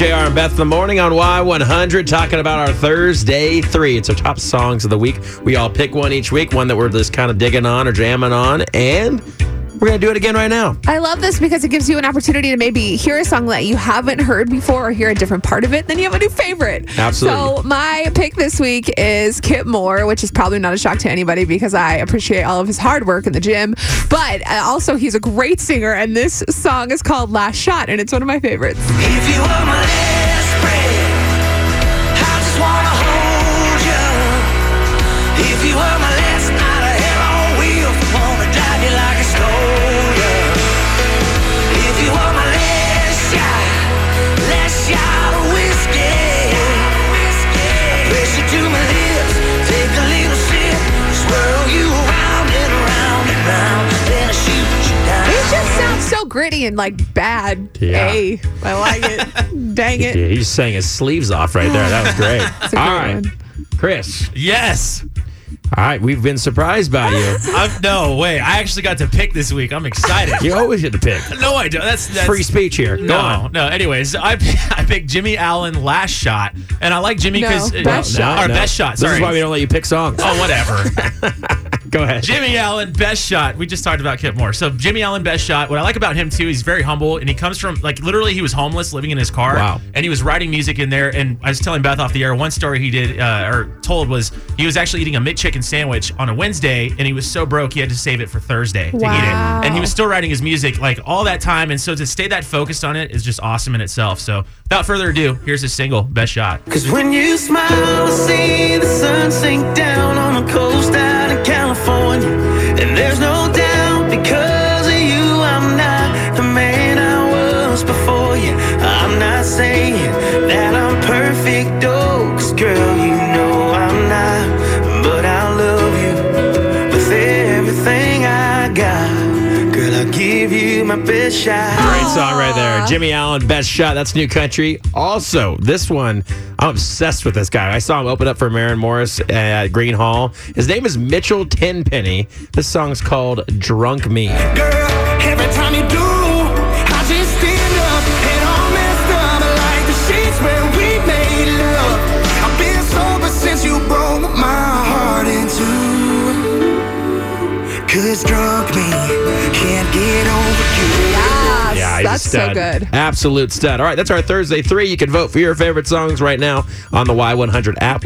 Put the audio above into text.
JR and Beth the morning on Y100 talking about our Thursday three. It's our top songs of the week. We all pick one each week, one that we're just kind of digging on or jamming on, and we're going to do it again right now. I love this because it gives you an opportunity to maybe hear a song that you haven't heard before or hear a different part of it. Then you have a new favorite. Absolutely. So my pick this week is Kip Moore, which is probably not a shock to anybody because I appreciate all of his hard work in the gym. But uh, also, he's a great singer, and this song is called Last Shot, and it's one of my favorites. Gritty and like bad. Yeah. Hey, I like it. Dang it. Yeah, he just sang his sleeves off right there. That was great. It's a all great right, one. Chris. Yes. All right, we've been surprised by you. I'm, no, way! I actually got to pick this week. I'm excited. You always get to pick. no, I don't. That's, that's Free speech here. Go No, on. no. Anyways, I I picked Jimmy Allen last shot, and I like Jimmy No, because uh, best shot. or no. best shot. This Sorry. is why we don't let you pick songs. oh, whatever. Go ahead. Jimmy Allen, best shot. We just talked about Kip Moore. So Jimmy Allen, best shot. What I like about him too, he's very humble, and he comes from like literally he was homeless, living in his car. Wow. And he was writing music in there. And I was telling Beth off the air one story he did uh, or told was he was actually eating a McChicken sandwich on a Wednesday, and he was so broke he had to save it for Thursday to eat it. And he was still writing his music like all that time, and so to stay that focused on it is just awesome in itself. So without further ado, here's his single, best shot. Cause when you smile, I see the sun sink down not saying that I'm perfect, oh, cause girl, you know I'm not. But I love you with everything I got. Girl, I'll give you my best shot. Great song right there. Jimmy Allen, best shot. That's new country. Also, this one, I'm obsessed with this guy. I saw him open up for Maren Morris at Green Hall. His name is Mitchell Tenpenny. This song's called Drunk Me. Girl, Cause drunk me can't get over you. Yes, Yeah, he's that's so good. Absolute stud. All right, that's our Thursday three. You can vote for your favorite songs right now on the Y100 app.